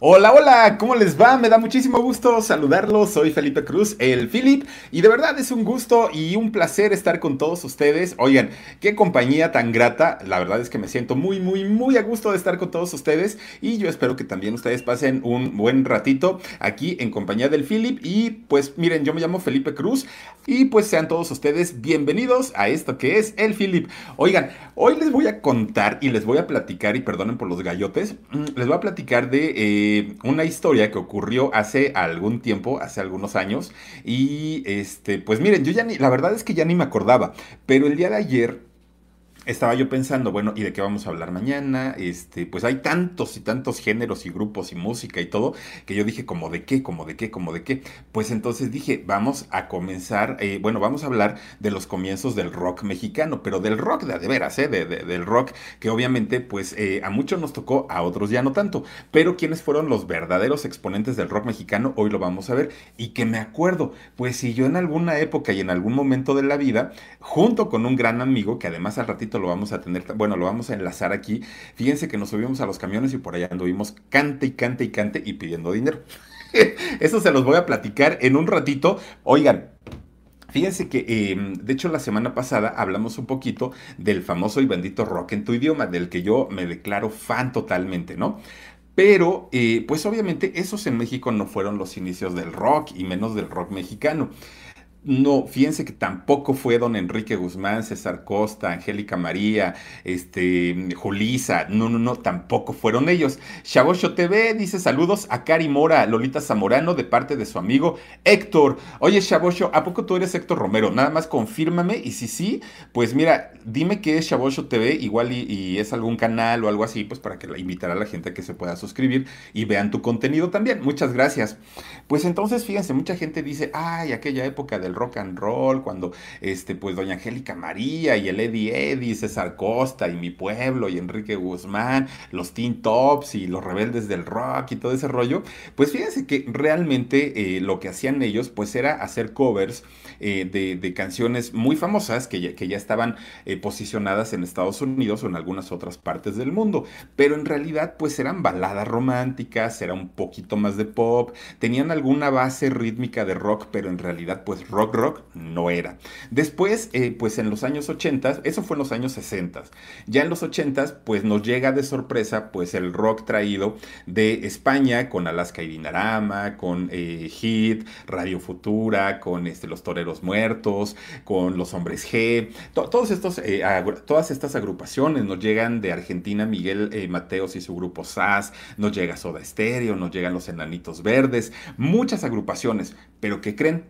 Hola, hola, ¿cómo les va? Me da muchísimo gusto saludarlos. Soy Felipe Cruz, el Philip, y de verdad es un gusto y un placer estar con todos ustedes. Oigan, qué compañía tan grata. La verdad es que me siento muy, muy, muy a gusto de estar con todos ustedes y yo espero que también ustedes pasen un buen ratito aquí en compañía del Philip. Y pues miren, yo me llamo Felipe Cruz y pues sean todos ustedes bienvenidos a esto que es el Philip. Oigan, hoy les voy a contar y les voy a platicar, y perdonen por los gallotes, mm, les voy a platicar de... Eh, una historia que ocurrió hace algún tiempo, hace algunos años. Y este, pues miren, yo ya ni, la verdad es que ya ni me acordaba, pero el día de ayer estaba yo pensando, bueno, ¿y de qué vamos a hablar mañana? Este, pues hay tantos y tantos géneros y grupos y música y todo, que yo dije, ¿como de qué? ¿Como de qué? ¿Como de qué? Pues entonces dije, vamos a comenzar, eh, bueno, vamos a hablar de los comienzos del rock mexicano, pero del rock de, de veras, ¿eh? De, del rock que obviamente, pues eh, a muchos nos tocó, a otros ya no tanto, pero ¿quiénes fueron los verdaderos exponentes del rock mexicano? Hoy lo vamos a ver. Y que me acuerdo, pues si yo en alguna época y en algún momento de la vida, junto con un gran amigo, que además al ratito lo vamos a tener, bueno, lo vamos a enlazar aquí. Fíjense que nos subimos a los camiones y por allá anduvimos cante y cante y cante y pidiendo dinero. Eso se los voy a platicar en un ratito. Oigan, Fíjense que, em, de hecho, la semana pasada hablamos un poquito del famoso y bendito rock en tu idioma, del que yo me declaro fan totalmente, ¿no? Pero, eh, pues obviamente esos en México no fueron los inicios del rock y menos del rock mexicano. No, fíjense que tampoco fue don Enrique Guzmán, César Costa, Angélica María, este, Julisa, no, no, no, tampoco fueron ellos. Chabosho TV dice saludos a Cari Mora, Lolita Zamorano, de parte de su amigo Héctor. Oye, Chabosho, ¿a poco tú eres Héctor Romero? Nada más confírmame y si sí, pues mira, dime qué es Chabosho TV, igual y, es algún canal o algo así, pues para que la invitar a la gente a que se pueda suscribir y vean tu contenido también. Muchas gracias. Pues entonces, fíjense, mucha gente dice, ay, aquella época de el rock and roll, cuando este, pues doña Angélica María y el Eddie Eddie, César Costa y mi pueblo y Enrique Guzmán, los Teen Tops y los rebeldes del rock y todo ese rollo, pues fíjense que realmente eh, lo que hacían ellos pues era hacer covers eh, de, canciones muy famosas que ya, que ya estaban eh, posicionadas en Estados Unidos o en algunas otras partes del mundo, pero en realidad pues eran baladas románticas, era un poquito más de pop, tenían alguna base rítmica de rock, pero en realidad pues rock rock no era. Después, eh, pues en los años 80, eso fue en los años 60, ya en los 80, pues nos llega de sorpresa pues el rock traído de España con Alaska y Dinarama, con eh, Hit, Radio Futura, con este, Los Toreros Muertos, con Los Hombres G, todos estos, eh, todas estas agrupaciones nos llegan de Argentina, Miguel Mateos y su grupo SAS, nos llega Soda Stereo, nos llegan Los Enanitos Verdes, muchas agrupaciones, pero ¿qué creen?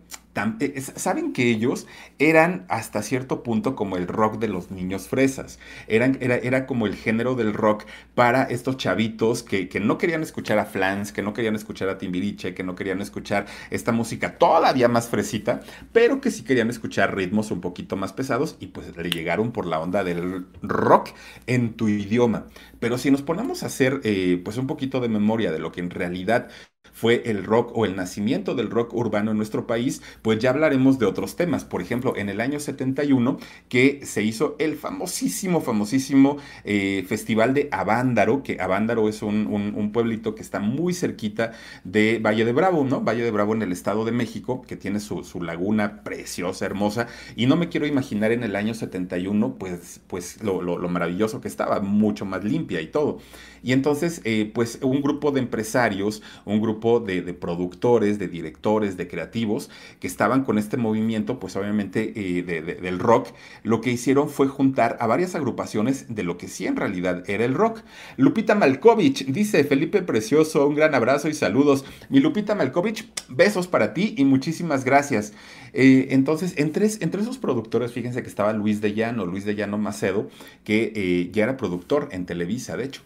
Eh, saben que ellos eran hasta cierto punto como el rock de los niños fresas. Eran, era, era como el género del rock para estos chavitos que, que, no querían escuchar a Flans, que no querían escuchar a Timbiriche, que no querían escuchar esta música todavía más fresita, pero que sí querían escuchar ritmos un poquito más pesados y pues le llegaron por la onda del rock en tu idioma. Pero si nos ponemos a hacer eh, pues un poquito de memoria de lo que en realidad fue el rock o el nacimiento del rock urbano en nuestro país, pues ya hablaremos de otros temas. Por ejemplo, en el año 71 que se hizo el famosísimo, famosísimo eh, festival de Avándaro, que Avándaro es un, un, pueblito que está muy cerquita de Valle de Bravo, ¿no? Valle de Bravo en el Estado de México, que tiene su, su laguna preciosa, hermosa, y no me quiero imaginar en el año 71, pues, pues lo, lo, lo maravilloso que estaba, mucho más limpia y todo. Y entonces, eh, pues un grupo de empresarios, un grupo de, productores, de directores, de creativos que estaban con este movimiento, pues obviamente eh, del rock, lo que hicieron fue juntar a varias agrupaciones de lo que sí en realidad era el rock. Lupita Malkovich dice, Felipe Precioso, un gran abrazo y saludos. Mi Lupita Malkovich, besos para ti y muchísimas gracias. Eh, entonces, entre, entre, esos productores, fíjense que estaba Luis de Llano, Luis de Llano Macedo, que ya era productor en Televisa, de hecho.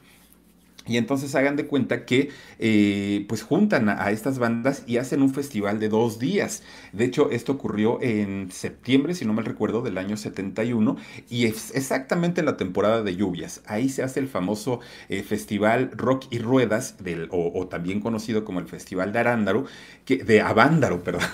Y entonces hagan de cuenta que eh, pues juntan a, estas bandas y hacen un festival de dos días. De hecho, esto ocurrió en septiembre, si no me recuerdo, del año 71 y es exactamente en la temporada de lluvias. Ahí se hace el famoso eh, festival Rock y Ruedas, del, o, también conocido como el Festival de Arándaro, que, de Avándaro, perdón,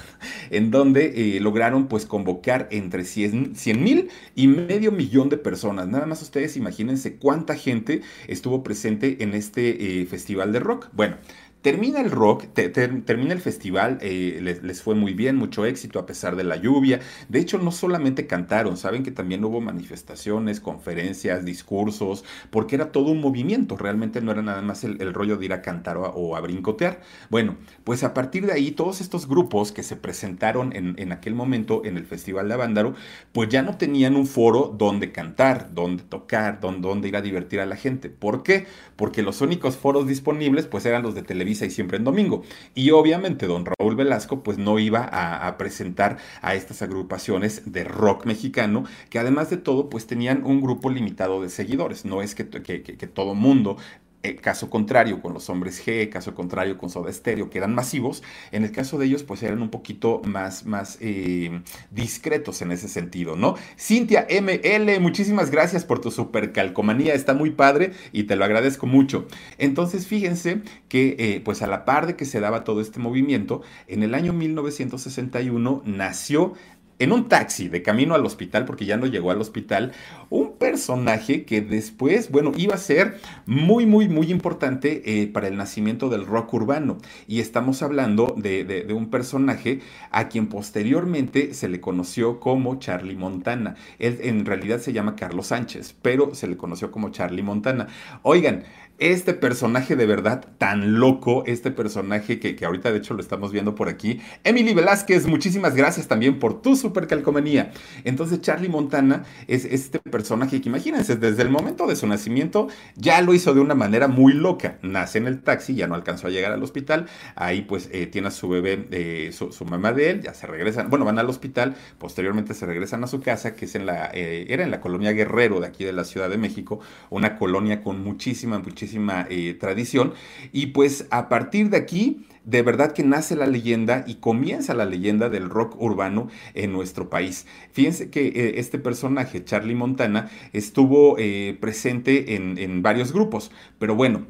en donde eh, lograron pues convocar entre 100 mil y medio millón de personas. Nada más ustedes imagínense cuánta gente estuvo presente en este eh, festival de rock. Bueno, Termina el rock, termina el festival, eh, les, fue muy bien, mucho éxito a pesar de la lluvia. De hecho, no solamente cantaron, saben que también hubo manifestaciones, conferencias, discursos, porque era todo un movimiento, realmente no era nada más el, rollo de ir a cantar o a, brincotear. Bueno, pues a partir de ahí, todos estos grupos que se presentaron en, aquel momento en el Festival de Avándaro, pues ya no tenían un foro donde cantar, donde tocar, donde ir a divertir a la gente. ¿Por qué? Porque los únicos foros disponibles pues eran los de televisión y siempre en domingo. Y obviamente don Raúl Velasco pues no iba a, presentar a estas agrupaciones de rock mexicano que además de todo pues tenían un grupo limitado de seguidores. No es que, que, que todo mundo eh, caso contrario con los hombres G, caso contrario con Soda Stereo, que eran masivos, en el caso de ellos pues eran un poquito más, más eh, discretos en ese sentido, ¿no? Cintia ML, muchísimas gracias por tu super calcomanía, está muy padre y te lo agradezco mucho. Entonces fíjense que eh, pues a la par de que se daba todo este movimiento, en el año 1961 nació en un taxi de camino al hospital, porque ya no llegó al hospital, un personaje que después, bueno, iba a ser muy, muy, muy importante eh, para el nacimiento del rock urbano. Y estamos hablando de, un personaje a quien posteriormente se le conoció como Charlie Montana. Él en realidad se llama Carlos Sánchez, pero se le conoció como Charlie Montana. Oigan, este personaje de verdad tan loco, este personaje que, que, ahorita de hecho lo estamos viendo por aquí. Emily Velázquez, muchísimas gracias también por tu super calcomanía. Entonces Charlie Montana es este personaje que imagínense, desde el momento de su nacimiento ya lo hizo de una manera muy loca. Nace en el taxi, ya no alcanzó a llegar al hospital, ahí pues eh, tiene a su bebé, eh, su, mamá de él, ya se regresan, bueno, van al hospital, posteriormente se regresan a su casa, que es en la, eh, era en la colonia Guerrero de aquí de la Ciudad de México, una colonia con muchísima, muchísima eh, tradición. Y pues a partir de aquí, de verdad que nace la leyenda y comienza la leyenda del rock urbano en nuestro país. Fíjense que eh, este personaje, Charlie Montana, estuvo eh, presente en, en varios grupos, pero bueno,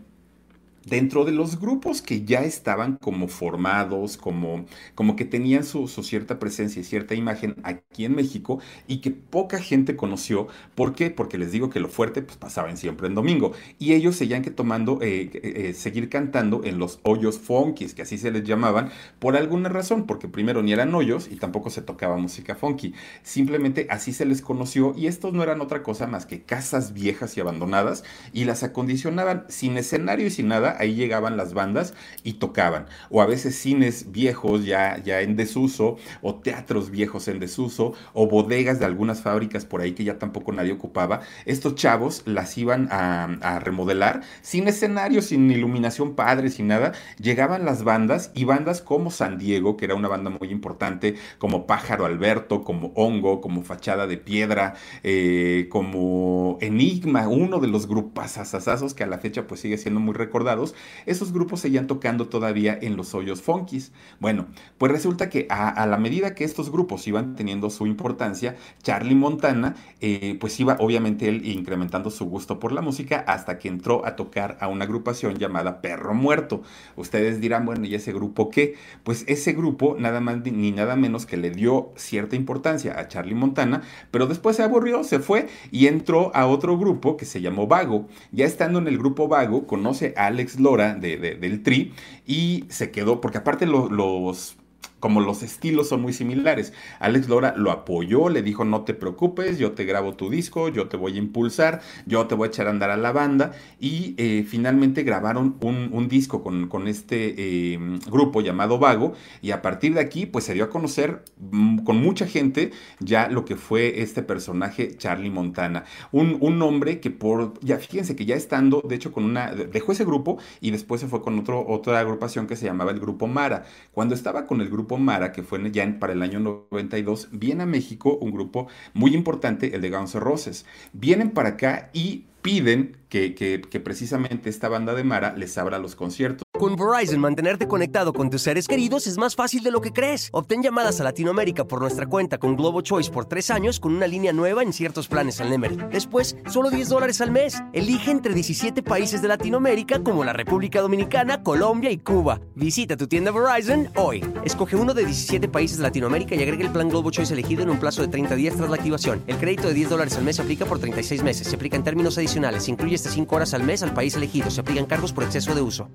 dentro de los grupos que ya estaban como formados, como, como que tenían su, cierta presencia y cierta imagen aquí en México y que poca gente conoció. ¿Por qué? Porque les digo que lo fuerte pues, pasaban siempre en domingo. Y ellos seguían que tomando, eh, eh, eh, seguir cantando en los hoyos funkies, que así se les llamaban, por alguna razón, porque primero ni eran hoyos y tampoco se tocaba música funky. Simplemente así se les conoció y estos no eran otra cosa más que casas viejas y abandonadas y las acondicionaban sin escenario y sin nada ahí llegaban las bandas y tocaban. O a veces cines viejos ya, ya en desuso, o teatros viejos en desuso, o bodegas de algunas fábricas por ahí que ya tampoco nadie ocupaba. Estos chavos las iban a, remodelar sin escenario, sin iluminación padre, sin nada. Llegaban las bandas y bandas como San Diego, que era una banda muy importante, como Pájaro Alberto, como Hongo, como Fachada de Piedra, eh, como Enigma, uno de los grupos asasazos que a la fecha pues sigue siendo muy recordados esos grupos seguían tocando todavía en los hoyos funkis. Bueno, pues resulta que a, la medida que estos grupos iban teniendo su importancia, Charlie Montana, eh, pues iba obviamente él incrementando su gusto por la música hasta que entró a tocar a una agrupación llamada Perro Muerto. Ustedes dirán, bueno, ¿y ese grupo qué? Pues ese grupo nada más ni nada menos que le dio cierta importancia a Charlie Montana, pero después se aburrió, se fue y entró a otro grupo que se llamó Vago. Ya estando en el grupo Vago, conoce a Alex Lora de, del Tri y se quedó, porque aparte los como los estilos son muy similares. Alex Lora lo apoyó, le dijo, no te preocupes, yo te grabo tu disco, yo te voy a impulsar, yo te voy a echar a andar a la banda. Y eh, finalmente grabaron un, disco con, con este em, grupo llamado Vago. Y a partir de aquí, pues se dio a conocer mm, con mucha gente ya lo que fue este personaje Charlie Montana. Un, un hombre que por, ya fíjense que ya estando, de hecho, con una, dejó ese grupo y después se fue con otro, otra agrupación que se llamaba el Grupo Mara. Cuando estaba con el grupo Mara, que fue ya para el año 92, viene a México un grupo muy importante, el de Guns N' Roses. Vienen para acá y piden que, que, que, precisamente esta banda de Mara les abra los conciertos. Con Verizon, mantenerte conectado con tus seres queridos es más fácil de lo que crees. Obtén llamadas a Latinoamérica por nuestra cuenta con Globo Choice por tres años con una línea nueva en ciertos planes al Nemery. Después, solo 10 dólares al mes. Elige entre 17 países de Latinoamérica como la República Dominicana, Colombia y Cuba. Visita tu tienda Verizon hoy. Escoge uno de 17 países de Latinoamérica y agrega el plan Globo Choice elegido en un plazo de 30 días tras la activación. El crédito de 10 dólares al mes se aplica por 36 meses. Se aplica en términos adicionales. Incluye hasta 5 horas al mes al país elegido. Se aplican cargos por exceso de uso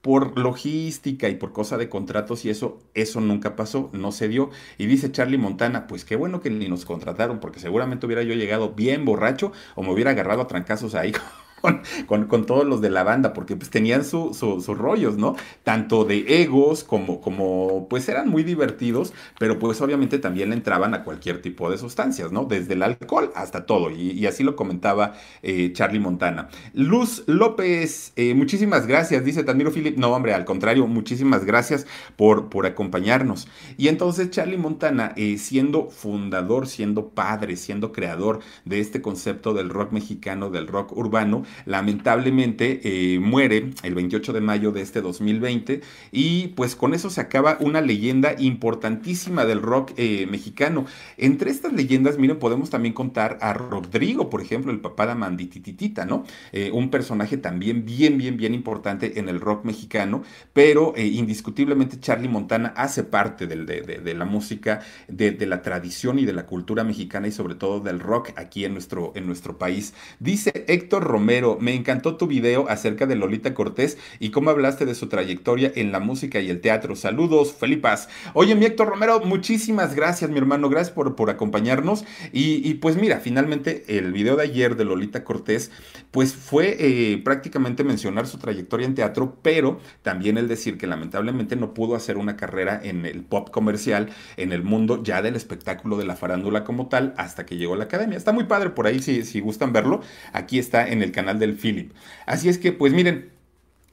por logística y por cosa de contratos y eso, eso nunca pasó, no se dio. Y dice Charlie Montana, pues qué bueno que ni nos contrataron, porque seguramente hubiera yo llegado bien borracho o me hubiera agarrado a trancazos ahí con, con, todos los de la banda, porque pues tenían sus rollos, ¿no? Tanto de egos como, como, pues eran muy divertidos, pero pues obviamente también le entraban a cualquier tipo de sustancias, ¿no? Desde el alcohol hasta todo, y, así lo comentaba eh, Charlie Montana. Luz López, eh, muchísimas gracias, dice Tanmiro Philip, no hombre, al contrario, muchísimas gracias por, por acompañarnos. Y entonces Charlie Montana, eh, siendo fundador, siendo padre, siendo creador de este concepto del rock mexicano, del rock urbano, lamentablemente eh, muere el 28 de mayo de este 2020 y pues con eso se acaba una leyenda importantísima del rock eh, mexicano. Entre estas leyendas, miren, podemos también contar a Rodrigo, por ejemplo, el papá de Manditititita, ¿no? Eh, un personaje también bien, bien, bien importante en el rock mexicano, pero indiscutiblemente Charlie Montana hace parte de, la música, de, la tradición y de la cultura mexicana y sobre todo del rock aquí en nuestro, en nuestro país. Dice Héctor Romero, me encantó tu video acerca de Lolita Cortés y cómo hablaste de su trayectoria en la música y el teatro. Saludos, Felipas. Oye, mi Héctor Romero, muchísimas gracias, mi hermano. Gracias por, por acompañarnos. Y, pues mira, finalmente el video de ayer de Lolita Cortés, pues fue eh, prácticamente mencionar su trayectoria en teatro, pero también el decir que lamentablemente no pudo hacer una carrera en el pop comercial, en el mundo ya del espectáculo de la farándula como tal, hasta que llegó a la academia. Está muy padre por ahí, si, si gustan verlo. Aquí está en el canal del Philip. Así es que, pues miren,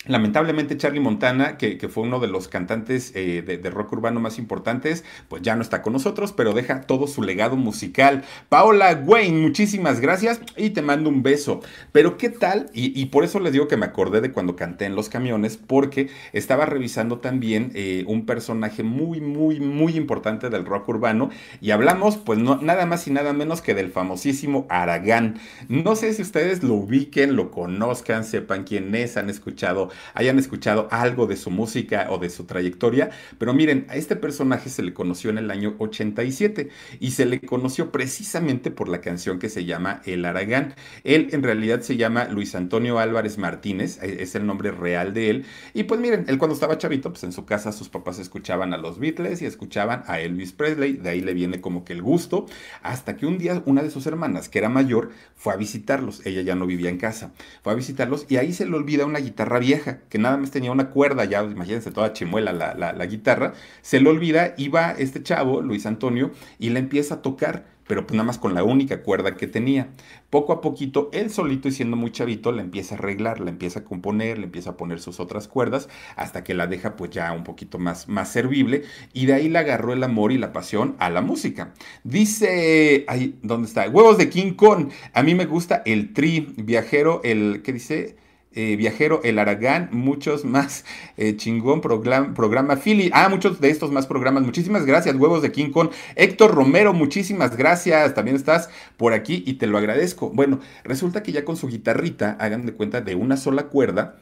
Lamentablemente Charlie Montana, que, fue uno de los cantantes eh, de, rock urbano más importantes, pues ya no está con nosotros, pero deja todo su legado musical. Paola Wayne, muchísimas gracias y te mando un beso. Pero ¿qué tal? Y, por eso les digo que me acordé de cuando canté en los camiones, porque estaba revisando también eh, un personaje muy, muy, muy importante del rock urbano y hablamos pues no, nada más y nada menos que del famosísimo Aragán. No sé si ustedes lo ubiquen, lo conozcan, sepan quién es, han escuchado hayan escuchado algo de su música o de su trayectoria, pero miren, a este personaje se le conoció en el año 87 y se le conoció precisamente por la canción que se llama El Aragán. Él en realidad se llama Luis Antonio Álvarez Martínez, e, es el nombre real de él. Y pues miren, él cuando estaba chavito, pues en su casa sus papás escuchaban a los Beatles y escuchaban a Elvis Presley, de ahí le viene como que el gusto, hasta que un día una de sus hermanas, que era mayor, fue a visitarlos, ella ya no vivía en casa, fue a visitarlos y ahí se le olvida una guitarra vieja que nada más tenía una cuerda, ya imagínense toda chimuela la, la, guitarra, se le olvida, iba este chavo, Luis Antonio, y le empieza a tocar pero pues nada más con la única cuerda que tenía. Poco a poquito, él solito y siendo muy chavito, la empieza a arreglar, la empieza a componer, le empieza a poner sus otras cuerdas, hasta que la deja pues ya un poquito más, más servible, y de ahí le agarró el amor y la pasión a la música. Dice, ahí, ¿dónde está? Huevos de King Kong. A mí me gusta el tri, viajero, el, ¿qué dice? Eh, Viajero, El Aragán, muchos más. Eh, chingón programa, programa Philly. Ah, muchos de estos más programas. Muchísimas gracias, Huevos de King Kong. Héctor Romero, muchísimas gracias. También estás por aquí y te lo agradezco. Bueno, resulta que ya con su guitarrita, hagan de cuenta de una sola cuerda,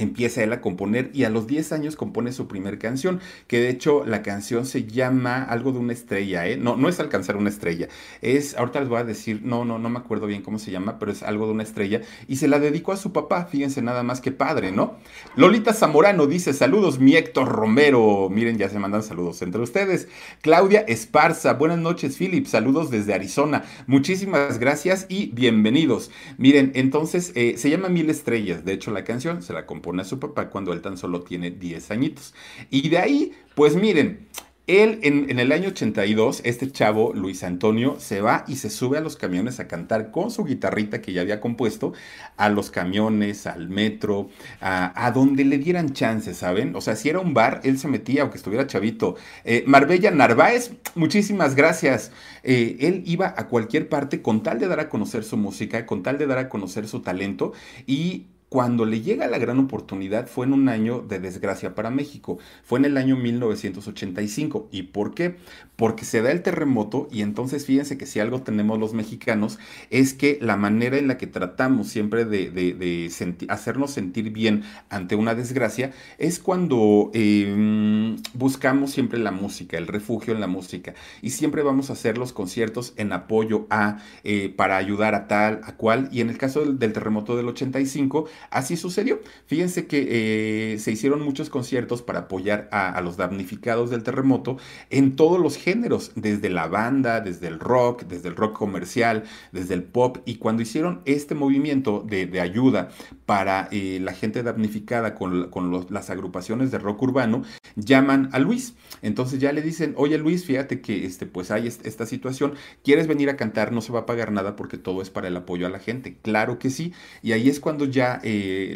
empieza él a componer y a los 10 años compone su primer canción, que de hecho la canción se llama algo de una estrella, ¿eh? No, no es alcanzar una estrella, es, ahorita les voy a decir, no, no, no me acuerdo bien cómo se llama, pero es algo de una estrella y se la dedicó a su papá, fíjense nada más que padre, ¿no? Lolita Zamorano dice, saludos mi Héctor Romero, miren, ya se mandan saludos entre ustedes. Claudia Esparza, buenas noches Philip, saludos desde Arizona, muchísimas gracias y bienvenidos. Miren, entonces eh, se llama Mil Estrellas, de hecho la canción se la compone a su papá cuando él tan solo tiene 10 añitos. Y de ahí, pues miren, él en, el año 82, este chavo, Luis Antonio, se va y se sube a los camiones a cantar con su guitarrita que ya había compuesto, a los camiones, al metro, a, donde le dieran chance, ¿saben? O sea, si era un bar, él se metía, aunque estuviera chavito. Eh, Marbella Narváez, muchísimas gracias. Eh, él iba a cualquier parte con tal de dar a conocer su música, con tal de dar a conocer su talento y cuando le llega la gran oportunidad fue en un año de desgracia para México, fue en el año 1985. ¿Y por qué? Porque se da el terremoto y entonces fíjense que si algo tenemos los mexicanos es que la manera en la que tratamos siempre de, hacernos sentir bien ante una desgracia es cuando em, buscamos siempre la música, el refugio en la música y siempre vamos a hacer los conciertos en apoyo a, eh, para ayudar a tal, a cual y en el caso del, del terremoto del 85 Así sucedió. Fíjense que eh, se hicieron muchos conciertos para apoyar a, los damnificados del terremoto en todos los géneros, desde la banda, desde el rock, desde el rock comercial, desde el pop. Y cuando hicieron este movimiento de, ayuda para eh, la gente damnificada con, las agrupaciones de rock urbano, llaman a Luis. Entonces ya le dicen, oye Luis, fíjate que este, pues hay esta situación, ¿quieres venir a cantar? No se va a pagar nada porque todo es para el apoyo a la gente. Claro que sí. Y ahí es cuando ya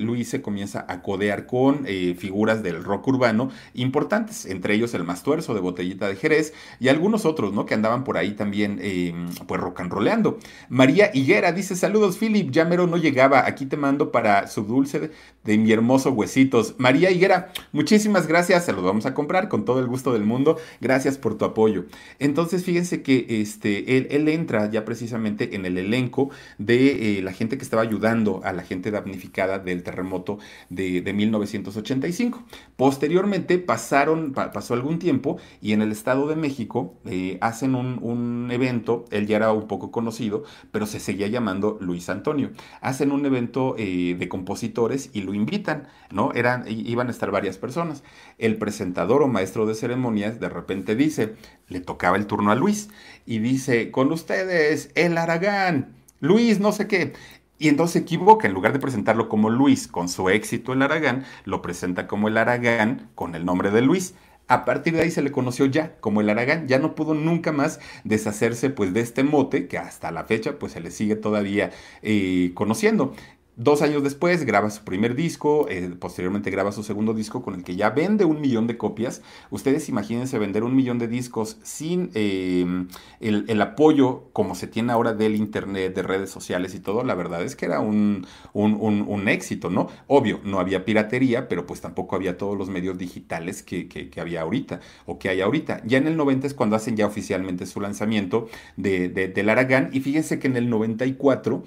Luis se comienza a codear con eh, figuras del rock urbano importantes, entre ellos el Mastuerzo de Botellita de Jerez y algunos otros, ¿no? Que andaban por ahí también, em, pues rock and rollando. María Higuera dice, saludos Philip, ya mero no llegaba, aquí te mando para su dulce de, mi hermoso huesitos. María Higuera, muchísimas gracias, se los vamos a comprar con todo el gusto del mundo, gracias por tu apoyo. Entonces, fíjense que este, él, entra ya precisamente en el elenco de eh, la gente que estaba ayudando a la gente damnificada del terremoto de, 1985. Posteriormente pasaron, pasó algún tiempo y en el Estado de México eh, hacen un, evento, él ya era un poco conocido, pero se seguía llamando Luis Antonio. Hacen un evento eh, de compositores y lo invitan, ¿no? Eran, iban a estar varias personas. El presentador o maestro de ceremonias de repente dice, le tocaba el turno a Luis y dice, con ustedes, el Aragán. Luis, no sé qué. Y entonces se equivoca, en lugar de presentarlo como Luis con su éxito el Aragán, lo presenta como el Aragán con el nombre de Luis. A partir de ahí se le conoció ya como el Aragán, ya no pudo nunca más deshacerse pues de este mote que hasta la fecha pues se le sigue todavía eh, conociendo. Dos años después graba su primer disco, eh, posteriormente graba su segundo disco con el que ya vende un millón de copias. Ustedes imagínense vender un millón de discos sin em, el, apoyo como se tiene ahora del Internet, de redes sociales y todo. La verdad es que era un, un, éxito, ¿no? Obvio, no había piratería, pero pues tampoco había todos los medios digitales que, que, había ahorita o que hay ahorita. Ya en el 90 es cuando hacen ya oficialmente su lanzamiento de, de, del Aragán y fíjense que en el 94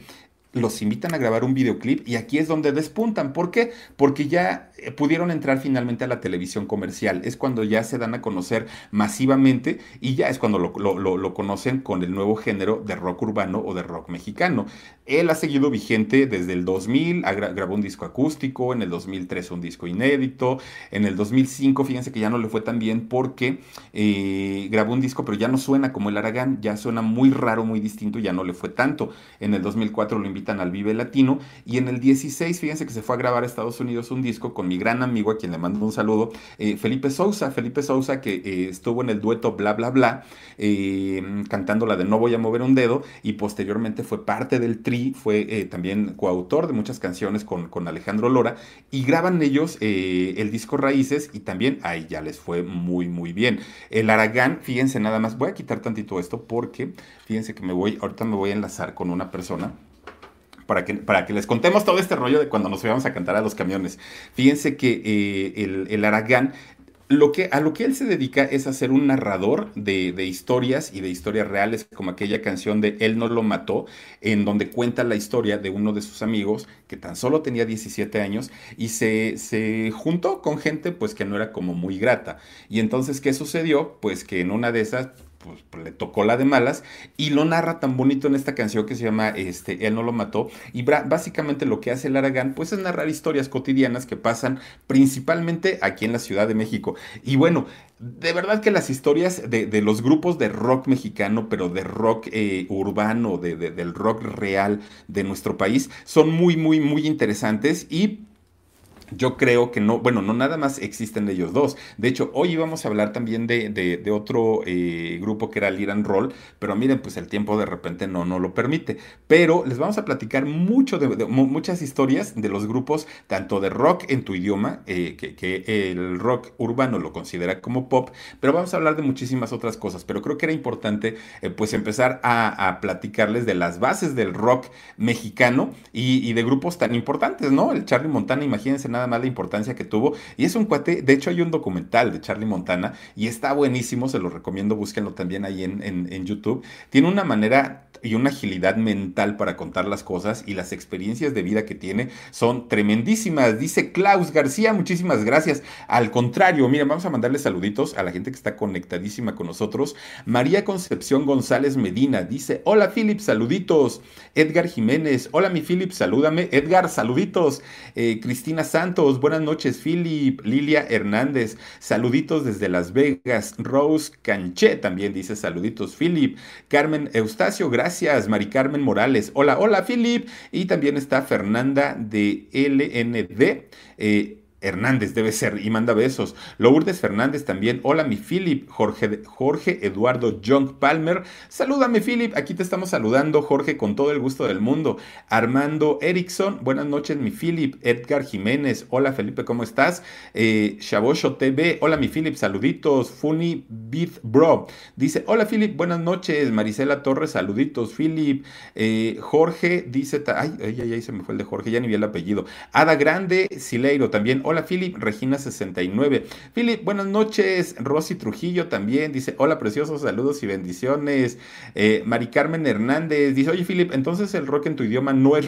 los invitan a grabar un videoclip y aquí es donde despuntan. ¿Por qué? Porque ya pudieron entrar finalmente a la televisión comercial. Es cuando ya se dan a conocer masivamente y ya es cuando lo, conocen con el nuevo género de rock urbano o de rock mexicano. Él ha seguido vigente desde el 2000, grabó un disco acústico, en el 2003 un disco inédito, en el 2005 fíjense que ya no le fue tan bien porque eh, grabó un disco pero ya no suena como el Aragán, ya suena muy raro, muy distinto, ya no le fue tanto. En el 2004 lo invitan al Vive Latino y en el 16 fíjense que se fue a grabar a Estados Unidos un disco con mi gran amigo a quien le mando un saludo, eh, Felipe Sousa, Felipe Sousa que eh, estuvo en el dueto Bla Bla Bla cantando la de No voy a mover un dedo y posteriormente fue parte del tri fue eh, también coautor de muchas canciones con, Alejandro Lora y graban ellos eh, el disco Raíces y también ahí ya les fue muy muy bien. El Aragán, fíjense nada más, voy a quitar tantito esto porque fíjense que me voy, ahorita me voy a enlazar con una persona para que, para que les contemos todo este rollo de cuando nos íbamos a cantar a los camiones. Fíjense que eh, el, el Aragán lo que, a lo que él se dedica es a ser un narrador de, historias y de historias reales, como aquella canción de Él no lo mató, en donde cuenta la historia de uno de sus amigos que tan solo tenía 17 años y se, se juntó con gente pues que no era como muy grata. Y entonces, ¿qué sucedió? Pues que en una de esas pues, le tocó la de malas y lo narra tan bonito en esta canción que se llama este, Él no lo mató. Y básicamente lo que hace el Aragán, pues es narrar historias cotidianas que pasan principalmente aquí en la Ciudad de México. Y bueno, de verdad que las historias de, los grupos de rock mexicano, pero de rock eh, urbano, de, del rock real de nuestro país, son muy, muy, muy interesantes y yo creo que no, bueno, no nada más existen ellos dos. De hecho, hoy íbamos a hablar también de, de, otro eh, grupo que era Liran Roll, pero miren, pues el tiempo de repente no, no lo permite. Pero les vamos a platicar mucho de, muchas historias de los grupos, tanto de rock en tu idioma, eh, que, el rock urbano lo considera como pop, pero vamos a hablar de muchísimas otras cosas. Pero creo que era importante, eh, pues, empezar a, a, platicarles de las bases del rock mexicano y, y de grupos tan importantes, ¿no? El Charlie Montana, imagínense nada más la importancia que tuvo. Y es un cuate, de hecho hay un documental de Charlie Montana y está buenísimo, se lo recomiendo, búsquenlo también ahí en, en YouTube. Tiene una manera y una agilidad mental para contar las cosas y las experiencias de vida que tiene son tremendísimas. Dice Klaus García, muchísimas gracias. Al contrario, miren, vamos a mandarle saluditos a la gente que está conectadísima con nosotros. María Concepción González Medina dice, hola Philip, saluditos. Edgar Jiménez, hola mi Philip, salúdame. Edgar, saluditos. Eh, Cristina Santos, buenas noches Philip. Lilia Hernández, saluditos desde Las Vegas. Rose Canché también dice saluditos Philip. Carmen Eustacio, gracias Gracias, Mari Carmen Morales. Hola, hola, Philip. Y también está Fernanda de LND. Eh, Hernández debe ser y manda besos. Lourdes Fernández también. Hola mi Philip. Jorge, Jorge Eduardo Young Palmer. Salúdame Philip. Aquí te estamos saludando Jorge con todo el gusto del mundo. Armando Erickson. Buenas noches mi Philip. Edgar Jiménez. Hola Felipe, ¿cómo estás? Eh, TV. Hola mi Philip. Saluditos. Funny Beat Bro. Dice, hola Philip. Buenas noches. Marisela Torres. Saluditos Philip. Eh, Jorge dice, ay, ay, ay, se me fue el de Jorge. Ya ni vi el apellido. Ada Grande. Sileiro también. Hola Philip, Regina69. Philip, buenas noches. Rosy Trujillo también dice, hola preciosos, saludos y bendiciones. Eh, Mari Carmen Hernández dice, oye Philip, entonces el rock en tu idioma no es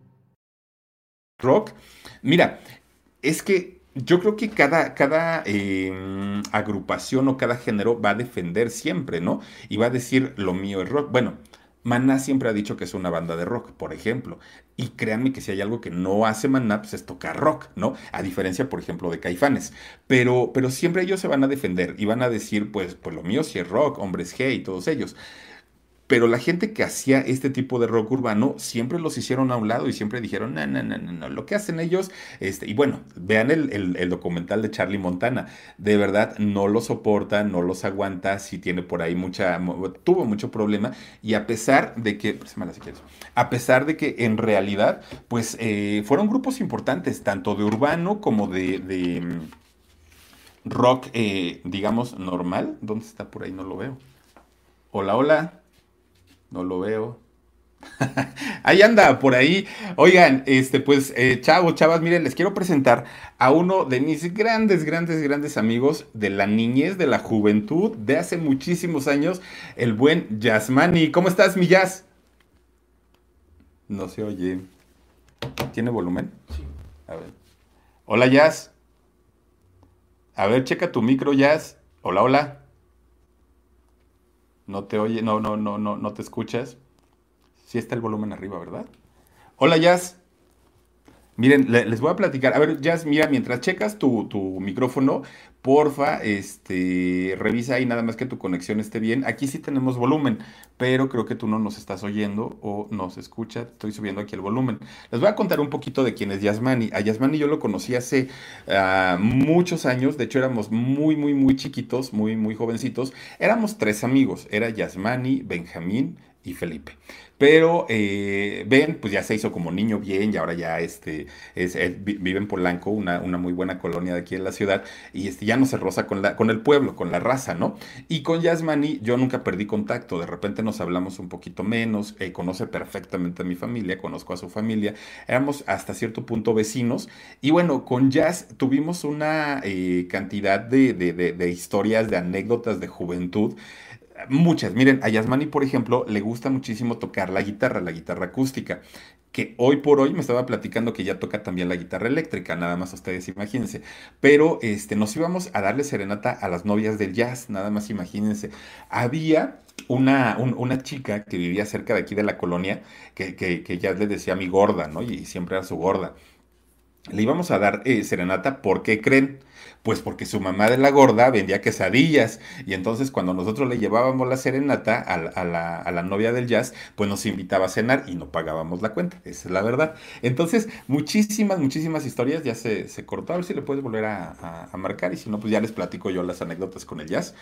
rock. Mira, es que yo creo que cada, cada em, agrupación o cada género va a defender siempre, ¿no? Y va a decir lo mío es rock. Bueno, Maná siempre ha dicho que es una banda de rock, por ejemplo. Y créanme que si hay algo que no hace Maná, pues es tocar rock, ¿no? A diferencia, por ejemplo, de Caifanes. Pero, pero siempre ellos se van a defender y van a decir, pues, pues lo mío sí es rock, hombres G y todos ellos pero la gente que hacía este tipo de rock urbano siempre los hicieron a un lado y siempre dijeron, no, no, no, no, lo que hacen ellos, este, y bueno, vean el, documental de Charlie Montana, de verdad no lo soporta, no los aguanta, si tiene por ahí mucha, tuvo mucho problema, y a pesar de que, quieres, a pesar de que en realidad, pues eh, fueron grupos importantes, tanto de urbano como de, mm, rock, eh, digamos, normal, ¿dónde está por ahí? No lo veo. Hola, hola. No lo veo. ahí anda, por ahí. Oigan, este, pues, eh, chavos, chavas, miren, les quiero presentar a uno de mis grandes, grandes, grandes amigos de la niñez, de la juventud, de hace muchísimos años, el buen Yasmani. ¿Cómo estás, mi Jazz? No se oye. ¿Tiene volumen? Sí. A ver. Hola, Jazz. A ver, checa tu micro, Jazz. Hola, hola. No te oye, no, no, no, no, no te escuchas. Sí está el volumen arriba, ¿verdad? Hola, Jazz. Miren, les voy a platicar. A ver, Jazz, mira, mientras checas tu, tu micrófono, porfa, este, revisa ahí nada más que tu conexión esté bien. Aquí sí tenemos volumen, pero creo que tú no nos estás oyendo o nos escucha. Estoy subiendo aquí el volumen. Les voy a contar un poquito de quién es Yasmani. A Yasmani yo lo conocí hace uh, muchos años. De hecho, éramos muy, muy, muy chiquitos, muy, muy jovencitos. Éramos tres amigos. Era Yasmani, Benjamín y Felipe. Pero eh, Ben, pues ya se hizo como niño bien y ahora ya este, es, vive en Polanco, una, muy buena colonia de aquí en la ciudad, y este, ya no se roza con, la, con el pueblo, con la raza, ¿no? Y con Yasmani yo nunca perdí contacto, de repente nos hablamos un poquito menos, eh, conoce perfectamente a mi familia, conozco a su familia, éramos hasta cierto punto vecinos, y bueno, con Jazz tuvimos una eh, cantidad de historias, de anécdotas de juventud, Muchas. Miren, a Yasmani, por ejemplo, le gusta muchísimo tocar la guitarra, la guitarra acústica, que hoy por hoy me estaba platicando que ya toca también la guitarra eléctrica, nada más ustedes imagínense. Pero este, nos íbamos a darle serenata a las novias del jazz, nada más imagínense. Había una, una chica que vivía cerca de aquí de la colonia, que, que, ya le decía mi gorda, ¿no? Y siempre era su gorda. Le íbamos a dar eh, serenata, ¿por qué creen? Pues porque su mamá de la gorda vendía quesadillas. Y entonces cuando nosotros le llevábamos la serenata a, la, novia del jazz, pues nos invitaba a cenar y no pagábamos la cuenta, esa es la verdad. Entonces, muchísimas, muchísimas historias. Ya se, se cortó, a ver si le puedes volver a, a marcar. Y si no, pues ya les platico yo las anécdotas con el jazz.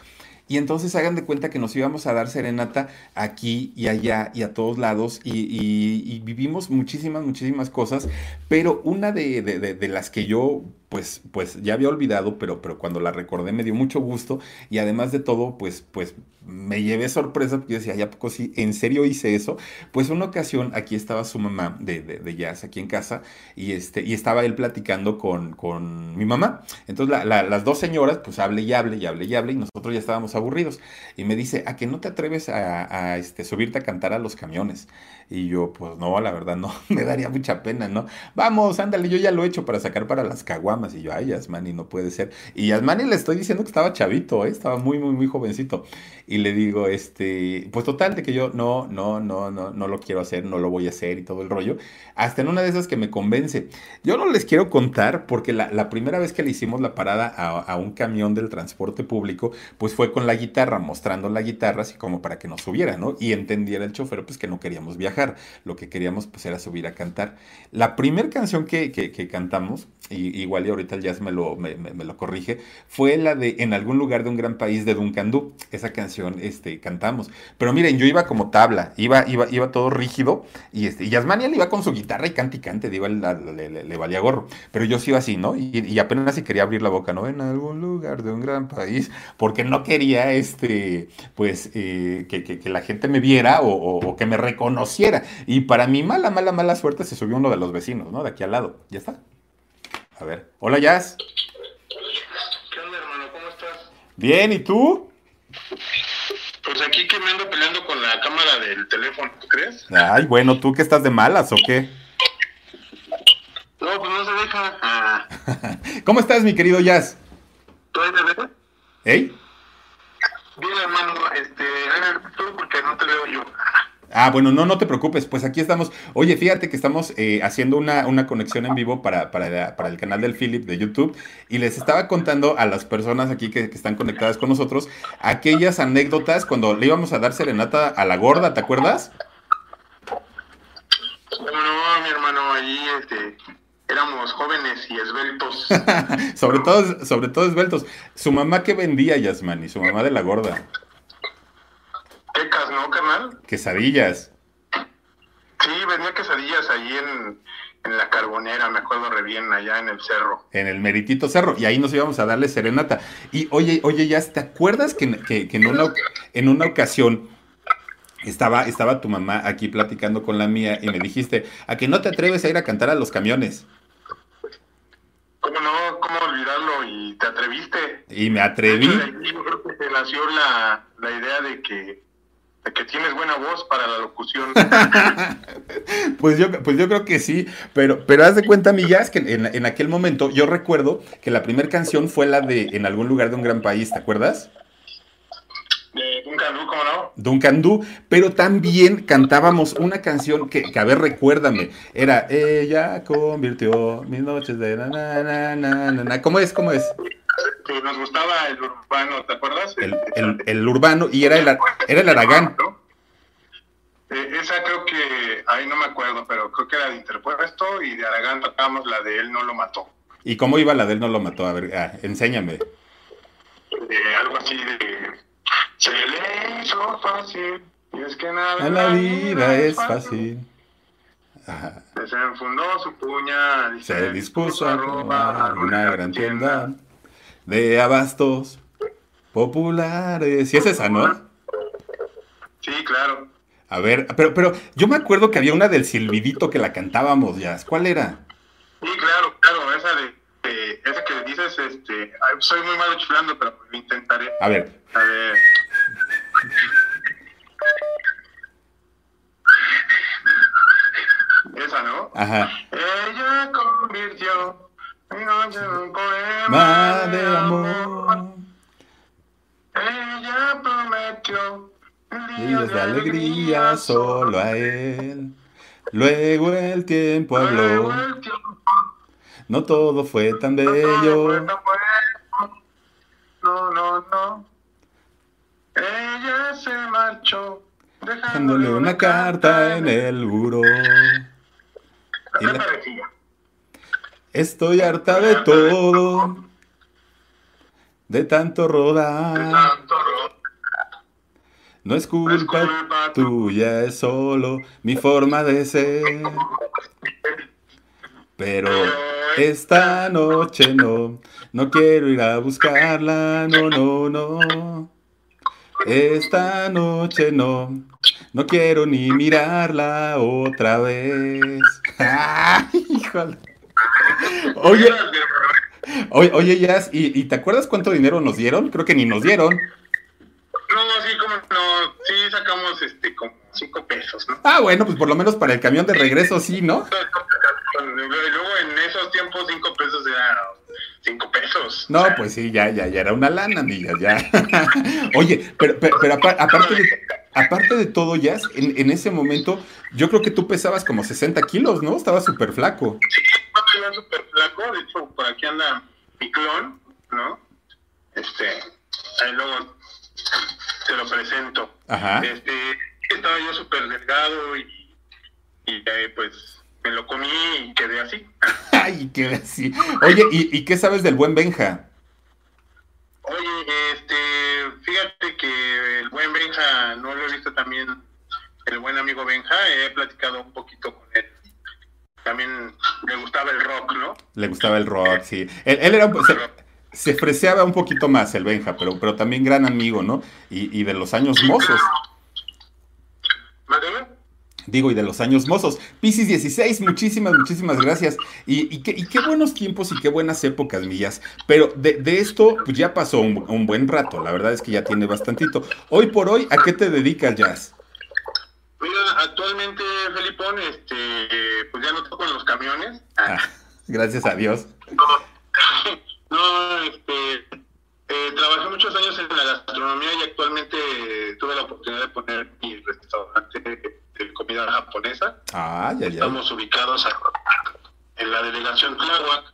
Y entonces hagan de cuenta que nos íbamos a dar serenata aquí y allá y a todos lados. Y, vivimos muchísimas, muchísimas cosas, pero una de, de, las que yo pues, pues ya había olvidado, pero, pero cuando la recordé me dio mucho gusto y además de todo, pues, pues me llevé sorpresa porque decía, ¿ya poco sí? ¿En serio hice eso? Pues una ocasión aquí estaba su mamá de, de, jazz aquí en casa y, este, y estaba él platicando con, con mi mamá. Entonces las dos señoras pues hable y hable y hable y hable y nosotros ya estábamos aburridos. Y me dice, ¿a que no te atreves a, este, subirte a cantar a los camiones? Y yo, pues no, la verdad no, me daría mucha pena, ¿no? Vamos, ándale, yo ya lo he hecho para sacar para las caguamas. Y yo, ay, Yasmani, no puede ser. Y Yasmani le estoy diciendo que estaba chavito, ¿eh? estaba muy, muy, muy jovencito. Y le digo, este, pues total, de que yo no, no, no, no, no lo quiero hacer, no lo voy a hacer y todo el rollo. Hasta en una de esas que me convence. Yo no les quiero contar porque la, primera vez que le hicimos la parada a, a un camión del transporte público, pues fue con la guitarra, mostrando la guitarra así como para que nos subiera, ¿no? Y entendiera el chofer, pues que no queríamos viajar, lo que queríamos pues era subir a cantar. La primera canción que, que, cantamos, y, igual y ahorita el jazz me lo, me, lo corrige, fue la de En algún lugar de un gran país de Duncan Du. Esa canción este, cantamos. Pero miren, yo iba como tabla, iba, iba, iba todo rígido, y, este, y Yasmania iba con su guitarra y cante y cante, digo, le, le, valía gorro. Pero yo sí iba así, ¿no? Y, y apenas si quería abrir la boca, ¿no? En algún lugar de un gran país, porque no quería este, pues, eh, que, la gente me viera o, que me reconociera. Y para mi mala, mala, mala suerte se subió uno de los vecinos, ¿no? De aquí al lado. Ya está. A ver. Hola, Jazz. ¿Qué onda, hermano? ¿Cómo estás? Bien, ¿y tú? Pues aquí que me ando peleando con la cámara del teléfono, ¿tú crees? Ay, bueno, ¿tú que estás de malas o qué? No, pues no se deja. Ah. ¿Cómo estás, mi querido Jazz? ¿Tú de ¿Ey? Bien, hermano, este, tú porque no te veo yo. Ah, bueno, no, no te preocupes, pues aquí estamos. Oye, fíjate que estamos eh, haciendo una, una, conexión en vivo para, para, para, el canal del Philip de YouTube y les estaba contando a las personas aquí que, que, están conectadas con nosotros aquellas anécdotas cuando le íbamos a dar serenata a la gorda, ¿te acuerdas? No, mi hermano, ahí este, éramos jóvenes y esbeltos. sobre, todo, sobre todo esbeltos. ¿Su mamá qué vendía, Yasmani? Su mamá de la gorda. Quecas, ¿no, carnal? Quesadillas. Sí, vendía quesadillas ahí en, la carbonera, me acuerdo re bien, allá en el cerro. En el meritito cerro, y ahí nos íbamos a darle serenata. Y oye, oye, ya, ¿te acuerdas que, en, una, en una ocasión estaba, estaba tu mamá aquí platicando con la mía y me dijiste, a que no te atreves a ir a cantar a los camiones? ¿Cómo no? ¿Cómo olvidarlo? Y te atreviste. Y me atreví. yo creo que te nació la, idea de que, que tienes buena voz para la locución. pues, yo, pues yo creo que sí, pero, pero haz de cuenta, Millas, que en, en aquel momento yo recuerdo que la primera canción fue la de En algún lugar de un gran país, ¿te acuerdas? De Duncan Du, ¿cómo no? Duncan Du, pero también cantábamos una canción que, que, a ver, recuérdame, era Ella convirtió mis noches de na na na na na, na. ¿Cómo es? ¿Cómo es? Sí, nos gustaba el urbano, ¿te acuerdas? El, el, el urbano, y era el, era el Aragán. Eh, esa creo que, ahí no me acuerdo, pero creo que era de Interpuesto y de Aragán tocábamos la de Él no lo mató. ¿Y cómo iba la de Él no lo mató? A ver, ah, enséñame. Eh, algo así de... Se le hizo fácil, y es que nada En la vida es fácil. Ajá. Se enfundó su puñal. y Se dispuso a robar una gran tienda de abastos populares. ¿Sí es esa, no? Sí, claro. A ver, pero, pero yo me acuerdo que había una del silbidito que la cantábamos ya. ¿Cuál era? Sí, claro, claro, esa de, de esa que dices, este, soy muy malo chiflando, pero lo intentaré. A ver. A ver. Esa, ¿no? Ajá. Ella convirtió mi noche en un poema Ma de amor. Ella prometió Días de alegría solo a él. Luego el tiempo habló. No todo fue tan bello. No, no, no. Ella se marchó. Dejándole una carta en el buró. La- Estoy harta de todo. De tanto rodar. No es culpa tuya, es solo mi forma de ser. Pero esta noche no, no quiero ir a buscarla, no, no, no. Esta noche no, no quiero ni mirarla otra vez. ¡Ay, híjole! Oye, oye, oye, Jazz, ¿y, ¿y te acuerdas cuánto dinero nos dieron? Creo que ni nos dieron. No, sí, como no, sí sacamos este como cinco pesos, ¿no? Ah, bueno, pues por lo menos para el camión de regreso sí, ¿no? Luego en esos tiempos cinco pesos eran cinco pesos. No, pues sí, ya, ya, ya era una lana, amiga, ya. Oye, pero, pero, pero apar- aparte, de, aparte de todo, Jazz, en, en ese momento, yo creo que tú pesabas como 60 kilos, ¿no? Estabas súper flaco. Sí, era súper flaco, de hecho por aquí anda mi clon, ¿no? Este, ahí luego te lo presento. Ajá. Este, estaba yo súper delgado y, y eh, pues me lo comí y quedé así. Ay, qué así. Oye, ¿y, ¿y qué sabes del buen Benja? Oye, este, fíjate que el buen Benja, no lo he visto también, el buen amigo Benja, he platicado un poquito con él. También le gustaba el rock, ¿no? Le gustaba el rock, sí. Él, él era un, se, se freseaba un poquito más el Benja, pero, pero también gran amigo, ¿no? Y, y de los años mozos. Digo, y de los años mozos. Piscis 16, muchísimas, muchísimas gracias. Y, y, qué, y qué buenos tiempos y qué buenas épocas, millas. Pero de, de esto, pues ya pasó un, un, buen rato. La verdad es que ya tiene bastantito. Hoy por hoy, ¿a qué te dedicas, Jazz? Mira, actualmente, Felipón, este, pues ya no toco en los camiones. Ah, gracias a Dios. No, este, eh, trabajé muchos años en la gastronomía y actualmente tuve la oportunidad de poner mi restaurante de comida japonesa. Ah, ya, ya. Estamos ubicados en la delegación Tláhuac,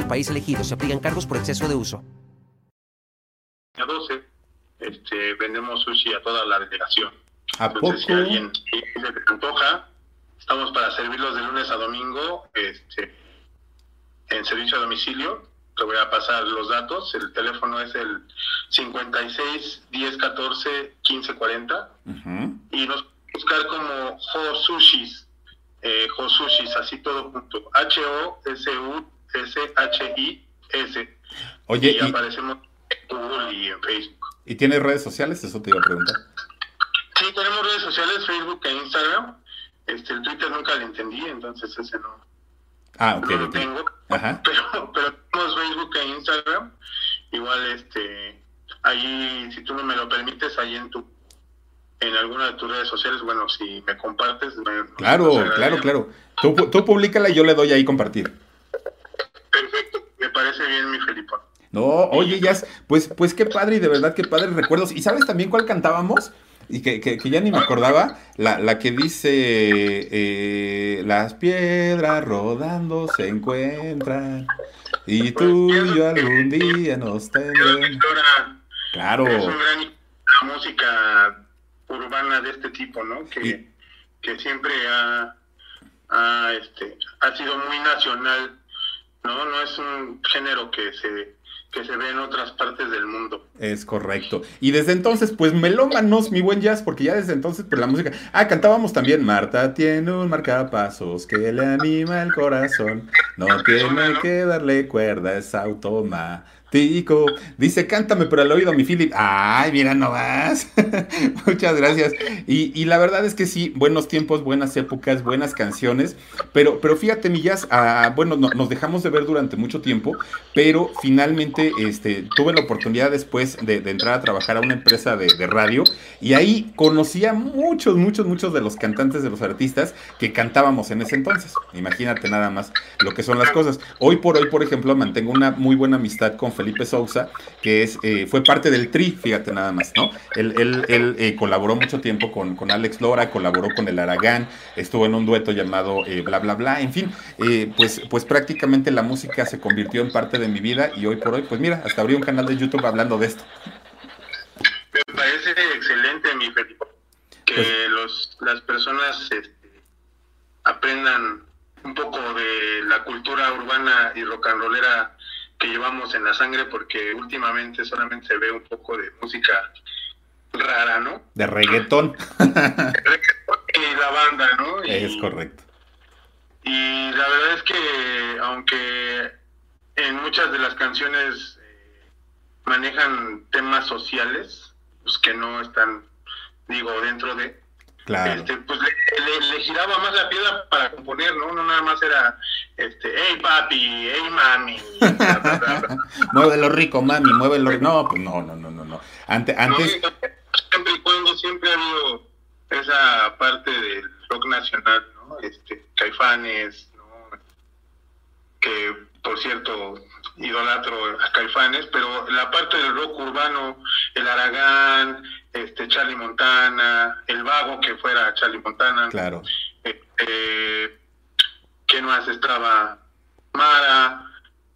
al país elegido. Se aplican cargos por exceso de uso. A 12, este, vendemos sushi a toda la delegación. ¿A Entonces, si poco? alguien se le antoja, estamos para servirlos de lunes a domingo este, en servicio a domicilio. Te voy a pasar los datos. El teléfono es el 56 10 14 15 40 Ujú. y nos buscar como Jo Sushis. Eh, Jo Sushis, así todo junto. H-O-S-U-S-H-I-S. Oye, y y, aparecemos en Google y en Facebook. ¿Y tienes redes sociales? Eso te iba a preguntar. Sí, tenemos redes sociales, Facebook e Instagram. Este, el Twitter nunca lo entendí, entonces ese no. Ah, ok. no lo tengo. Ajá. Pero, pero tenemos Facebook e Instagram. Igual, este, ahí, si tú no me lo permites, ahí en tu, en alguna de tus redes sociales, bueno, si me compartes. me- Claro, claro, claro. Tú, tú públicala y yo le doy ahí compartir. Perfecto, me parece bien, mi Felipe. No, oye, Jazz, pues, pues qué padre y de verdad qué padres recuerdos. ¿Y sabes también cuál cantábamos? Y que, que- que ya ni me acordaba, la, la que dice, eh, las piedras rodando se encuentran y tú y yo algún día nos tendremos. Claro, es un gran música urbana de este tipo, ¿no? Que, Y- que siempre ha, ha, este, ha sido muy nacional, ¿no? No es un género que se, que se ve en otras partes del mundo. es correcto. Y desde entonces, pues melómanos, mi buen Jazz, porque ya desde entonces, pues la música. Ah, cantábamos también, Marta tiene un marcapasos que le anima el corazón. No tiene que darle cuerda, es automático. Dice, cántame pero al oído, mi Philip. Ay, mira nomás. Muchas gracias. Y, y la verdad es que sí, buenos tiempos, buenas épocas, buenas canciones. Pero, pero fíjate, mi Jazz, ah, bueno, no- nos dejamos de ver durante mucho tiempo, pero finalmente este, tuve la oportunidad después de, entrar a trabajar a una empresa de, de radio y ahí conocí a muchos, muchos, muchos de los cantantes, de los artistas que cantábamos en ese entonces. Imagínate nada más lo que son las cosas. Hoy por hoy, por ejemplo, mantengo una muy buena amistad con Felipe Sousa, que es, eh, fue parte del Tri, fíjate nada más, ¿no? Él, él, él, eh, colaboró mucho tiempo con, con Alex Lora, colaboró con el Aragán, estuvo en un dueto llamado eh, Bla Bla Bla, en fin, eh, pues, pues prácticamente la música se convirtió en parte de mi vida y hoy por hoy, pues mira, hasta abrí un canal de YouTube hablando de esto. Me parece excelente, mi Felipe, que Pues- los, las personas este, aprendan un poco de la cultura urbana y rock and rollera que llevamos en la sangre, porque últimamente solamente se ve un poco de música rara, ¿no? De reggaetón. Y la banda, ¿no? Y, Es correcto. Y la verdad es que, aunque en muchas de las canciones eh, manejan temas sociales, pues que no están, digo, dentro de, Claro. este, pues le, le- le giraba más la piedra para componer, ¿no? No nada más era, este, hey papi, hey mami. Muévelo rico, mami, muévelo rico. No, pues no, no, no, no, no. Ante, antes, siempre y cuando siempre ha habido esa parte del rock nacional, ¿no? Este, Caifanes, ¿no? Que, por cierto, idolatro a Caifanes, pero la parte del rock urbano, el Aragán, este, Charlie Montana, el Vago, que fuera Charlie Montana, claro. eh, ¿Quién más estaba? Mara,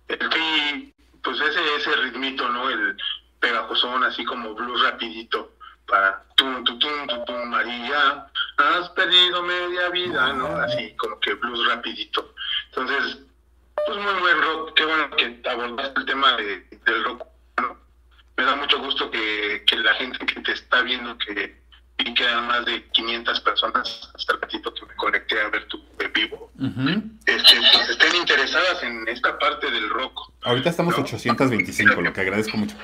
el Tri, pues ese, ese ritmito, ¿no? El pegajosón, así como blues rapidito, para tum, tum, tum, tum, tum, María, has perdido media vida, ¿no? Así como que blues rapidito. Entonces, pues muy buen rock, qué bueno que abordaste el tema de, del rock, ¿no? Me da mucho gusto que, que la gente que te está viendo, que vi que eran más de 500 personas hasta el ratito que me conecté a ver tu en vivo, Ujú. este, pues estén interesadas en esta parte del rock. Ahorita estamos 825, lo que agradezco mucho.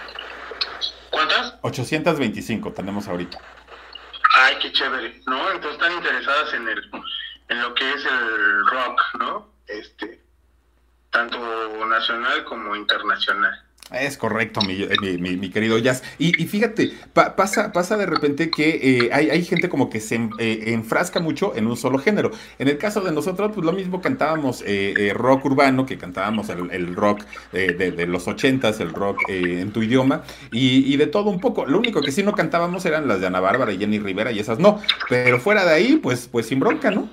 ¿Cuántas? 825 tenemos ahorita. Ay, qué chévere, ¿no? Entonces están interesadas en el en lo que es el rock, ¿no? Este, tanto nacional como internacional. Es correcto, mi, eh, mi- mi- mi querido Jazz. Y, y fíjate, pa- pasa, pasa de repente que eh, hay, hay gente como que se eh, enfrasca mucho en un solo género. En el caso de nosotros, pues lo mismo cantábamos eh, eh, rock urbano, que cantábamos el, rock de, de los ochentas, el rock en tu idioma, y, y de todo un poco. Lo único que sí no cantábamos eran las de Ana Bárbara y Jenny Rivera y esas no. Pero fuera de ahí, pues, pues sin bronca, ¿no?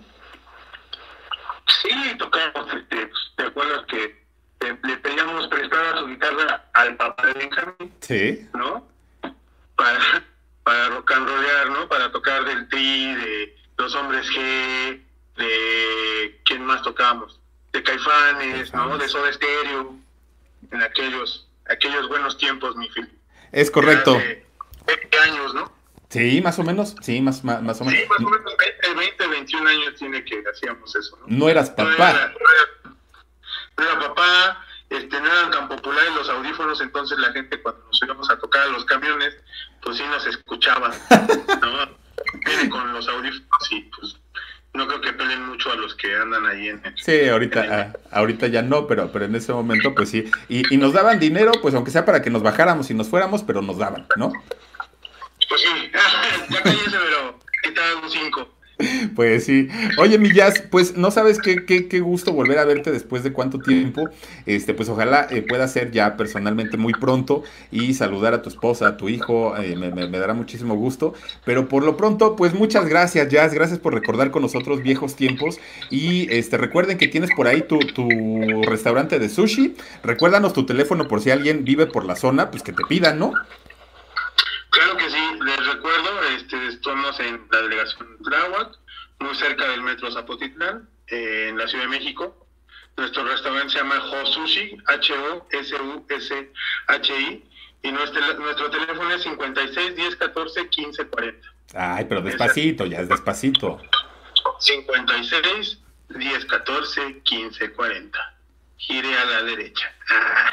Sí, tocamos, este, pues, ¿te acuerdas eh, le pedíamos prestada su guitarra al papá de Benjamín? Sí. ¿no? Para, para rock and rollear, ¿no? Para tocar del Tri, de Los Hombres G, de... ¿Quién más tocábamos? De Caifanes, ¿no? De Soda Stereo, en aquellos, aquellos buenos tiempos, mi film. Es correcto. Hace 20 años, ¿no? Sí, más o menos. Sí, más, más, más o Sí, menos. más o menos 20, 20, 21 años tiene que hacíamos eso, ¿no? No eras No papá. era, no era- no era papá, este, no eran tan populares los audífonos, entonces la gente cuando nos íbamos a tocar a los camiones, bocinas se escuchaban, ¿no? Viene con los audífonos y pues no creo que peleen mucho a los que andan ahí en el, Sí, ahorita, ah, ahorita ya no, pero, pero en ese momento pues sí. Y, y nos daban dinero, pues aunque sea para que nos bajáramos y nos fuéramos, pero nos daban, ¿no? Pues sí, ya cállese, pero ¿qué tal un 5? Pues sí. Oye, mi Jazz, pues no sabes qué, qué, qué, gusto volver a verte después de cuánto tiempo. Este, pues ojalá eh, pueda ser ya personalmente muy pronto y saludar a tu esposa, a tu hijo. Eh, me, dará muchísimo gusto. Pero por lo pronto, pues muchas gracias, Jazz. Gracias por recordar con nosotros viejos tiempos. Y este, recuerden que tienes por ahí tu, tu restaurante de sushi. Recuérdanos tu teléfono por si alguien vive por la zona, pues que te pidan, ¿no? Claro que sí, estamos en la delegación Tláhuac, muy cerca del metro Zapotitlán, eh, en la Ciudad de México. Nuestro restaurante se llama Josushi, H-O-S-U-S-H-I, y nuestro, nuestro teléfono es 56 10 14 15 40. Ay, pero despacito, ya es despacito. 56 10 14 15 40 gire a la derecha.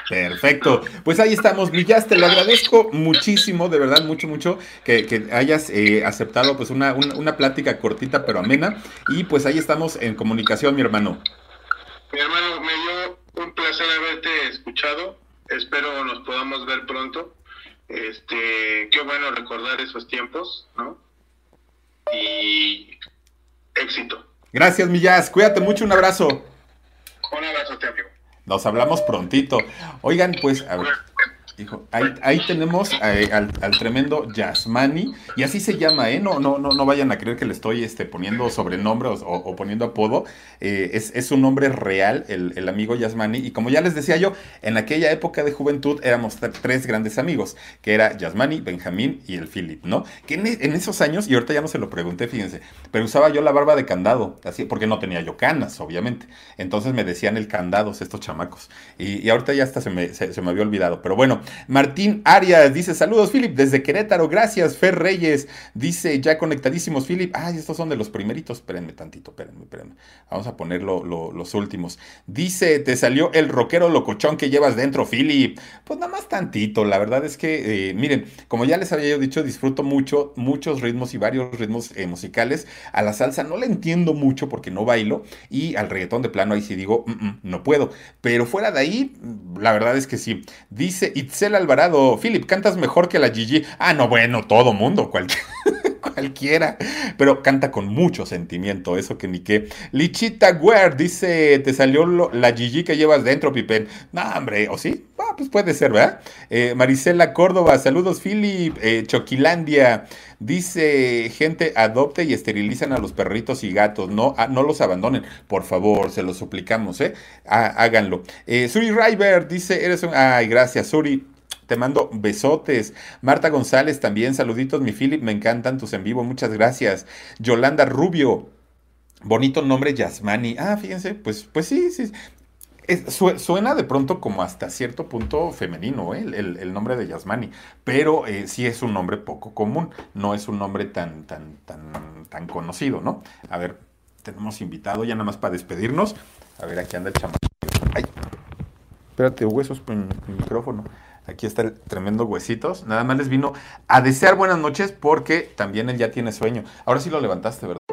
Perfecto. Pues ahí estamos, Villas, te lo agradezco muchísimo, de verdad, mucho, mucho, que, que hayas eh, aceptado pues una, una, una, plática cortita pero amena. Y pues ahí estamos en comunicación, mi hermano. Mi hermano, me dio un placer haberte escuchado. Espero nos podamos ver pronto. Este, qué bueno recordar esos tiempos, ¿no? Y éxito. Gracias, Millas. Cuídate mucho, un abrazo. Un abrazo, te amigo. Nos hablamos prontito. Oigan, pues, hijo, ahí, ahí tenemos eh, al, al, tremendo Yasmani, y así se llama, ¿eh? No, no, no, no vayan a creer que le estoy este, poniendo sobrenombre o, poniendo apodo. Eh, es, es, un nombre real, el, el, amigo Yasmani, y como ya les decía yo, en aquella época de juventud éramos tres grandes amigos, que era Yasmani, Benjamín y el Philip, ¿no? Que en, en, esos años, y ahorita ya no se lo pregunté, fíjense, pero usaba yo la barba de candado, así, porque no tenía yo canas, obviamente. Entonces me decían el candados estos chamacos. Y, y ahorita ya hasta se me, se me había olvidado. Pero bueno, Martín Arias dice: Saludos, Philip, desde Querétaro. Gracias, Fer Reyes. Dice: Ya conectadísimos, Philip. Ay, estos son de los primeritos. Espérenme tantito, espérenme, espérenme. Vamos a poner lo, lo, los últimos. Dice: Te salió el rockero locochón que llevas dentro, Philip. Pues nada más tantito. La verdad es que, eh, miren, como ya les había yo dicho, disfruto mucho, muchos ritmos y varios ritmos eh, musicales. A la salsa no le entiendo mucho porque no bailo. Y al reggaetón de plano ahí sí digo: mm -mm, No puedo. Pero fuera de ahí, la verdad es que sí. Dice Itzel Alvarado, Philip, cantas mejor que la Gigi. Ah, no, bueno, todo mundo, cualquier, cualquiera. Pero canta con mucho sentimiento, eso que ni qué. Lichita Guer dice, te salió la Gigi que llevas dentro, Pipen. No, hombre, ¿o sí? Ah, pues puede ser, ¿verdad? Eh, Marisela Córdoba, saludos, Philip. Eh, Choquilandia. Dice, gente, adopte y esterilizan a los perritos y gatos, no, no los abandonen, por favor, se los suplicamos, ¿eh? Há, háganlo. Eh, Suri River dice, eres un... Ay, gracias, Suri. Te mando besotes. Marta González también, saluditos, mi Philip, me encantan tus en vivo, muchas gracias. Yolanda Rubio, bonito nombre, Yasmani. Ah, fíjense, pues, pues sí, sí. Es, su, suena de pronto como hasta cierto punto femenino ¿eh? el, el, nombre de Yasmani, pero eh, sí es un nombre poco común, no es un nombre tan, tan, tan, tan conocido, ¿no? A ver, tenemos invitado ya nada más para despedirnos. A ver, aquí anda el chamaco. Ay, espérate, huesos en el micrófono. Aquí está el tremendo huesitos. Nada más les vino a desear buenas noches porque también él ya tiene sueño. Ahora sí lo levantaste, ¿verdad?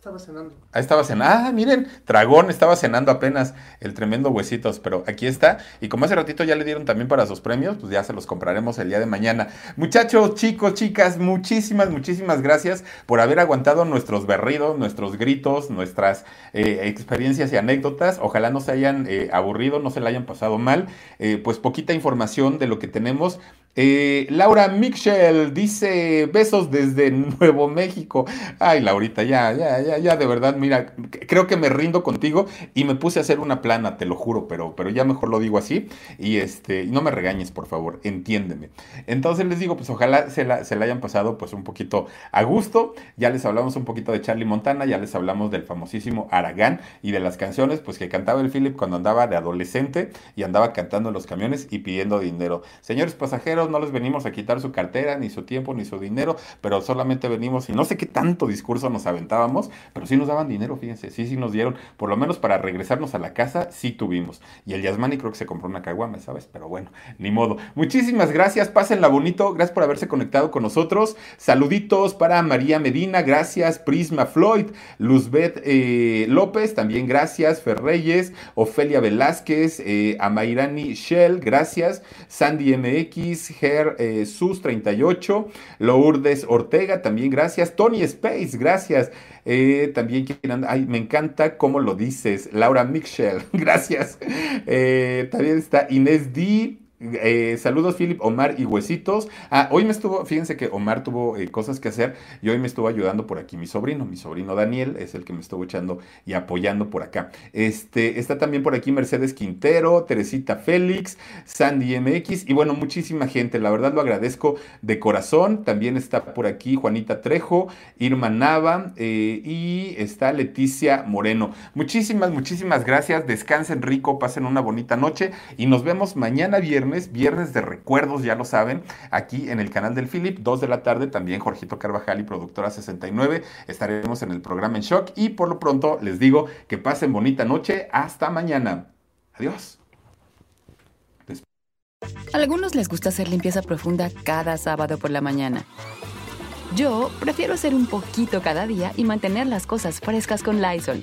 Estaba cenando. Ahí estaba cenando. Ah, miren, Dragón estaba cenando apenas el tremendo huesitos, pero aquí está. Y como hace ratito ya le dieron también para sus premios, pues ya se los compraremos el día de mañana. Muchachos, chicos, chicas, muchísimas, muchísimas gracias por haber aguantado nuestros berridos, nuestros gritos, nuestras eh, experiencias y anécdotas. Ojalá no se hayan eh, aburrido, no se la hayan pasado mal. Eh, pues poquita información de lo que tenemos Eh, Laura Michel dice besos desde Nuevo México. Ay, Laurita, ya, ya, ya, ya, de verdad, mira, creo que me rindo contigo y me puse a hacer una plana, te lo juro, pero, pero ya mejor lo digo así. Y este, no me regañes, por favor, entiéndeme. Entonces les digo, pues ojalá se la, se la hayan pasado pues un poquito a gusto. Ya les hablamos un poquito de Charlie Montana, ya les hablamos del famosísimo Aragán y de las canciones pues que cantaba el Philip cuando andaba de adolescente y andaba cantando en los camiones y pidiendo dinero. Señores pasajeros, no les venimos a quitar su cartera, ni su tiempo, ni su dinero, pero solamente venimos y no sé qué tanto discurso nos aventábamos, pero sí nos daban dinero, fíjense, sí, sí nos dieron, por lo menos para regresarnos a la casa, sí tuvimos. Y el Yasmani creo que se compró una caguama, ¿sabes? Pero bueno, ni modo. Muchísimas gracias, pásenla bonito, gracias por haberse conectado con nosotros. Saluditos para María Medina, gracias, Prisma Floyd, Luzbeth eh, López, también gracias, Ferreyes, Ofelia Velázquez, eh, Amairani Shell, gracias, Sandy MX, Ger eh, Sus 38, Lourdes Ortega, también gracias, Tony Space, gracias. Eh, también ay, me encanta cómo lo dices, Laura Michel, gracias. Eh, también está Inés D. Eh, saludos, Philip, Omar y Huesitos. Ah, hoy me estuvo, fíjense que Omar tuvo eh, cosas que hacer y hoy me estuvo ayudando por aquí mi sobrino. Mi sobrino Daniel es el que me estuvo echando y apoyando por acá. Este, está también por aquí Mercedes Quintero, Teresita Félix, Sandy MX y bueno, muchísima gente. La verdad lo agradezco de corazón. También está por aquí Juanita Trejo, Irma Nava eh, y está Leticia Moreno. Muchísimas, muchísimas gracias. Descansen rico, pasen una bonita noche y nos vemos mañana viernes de recuerdos, ya lo saben, aquí en el canal del Philip, 2 de la tarde, también Jorgito Carvajal y Productora 69, estaremos en el programa en shock y por lo pronto les digo que pasen bonita noche, hasta mañana. Adiós. A algunos les gusta hacer limpieza profunda cada sábado por la mañana. Yo prefiero hacer un poquito cada día y mantener las cosas frescas con Lysol.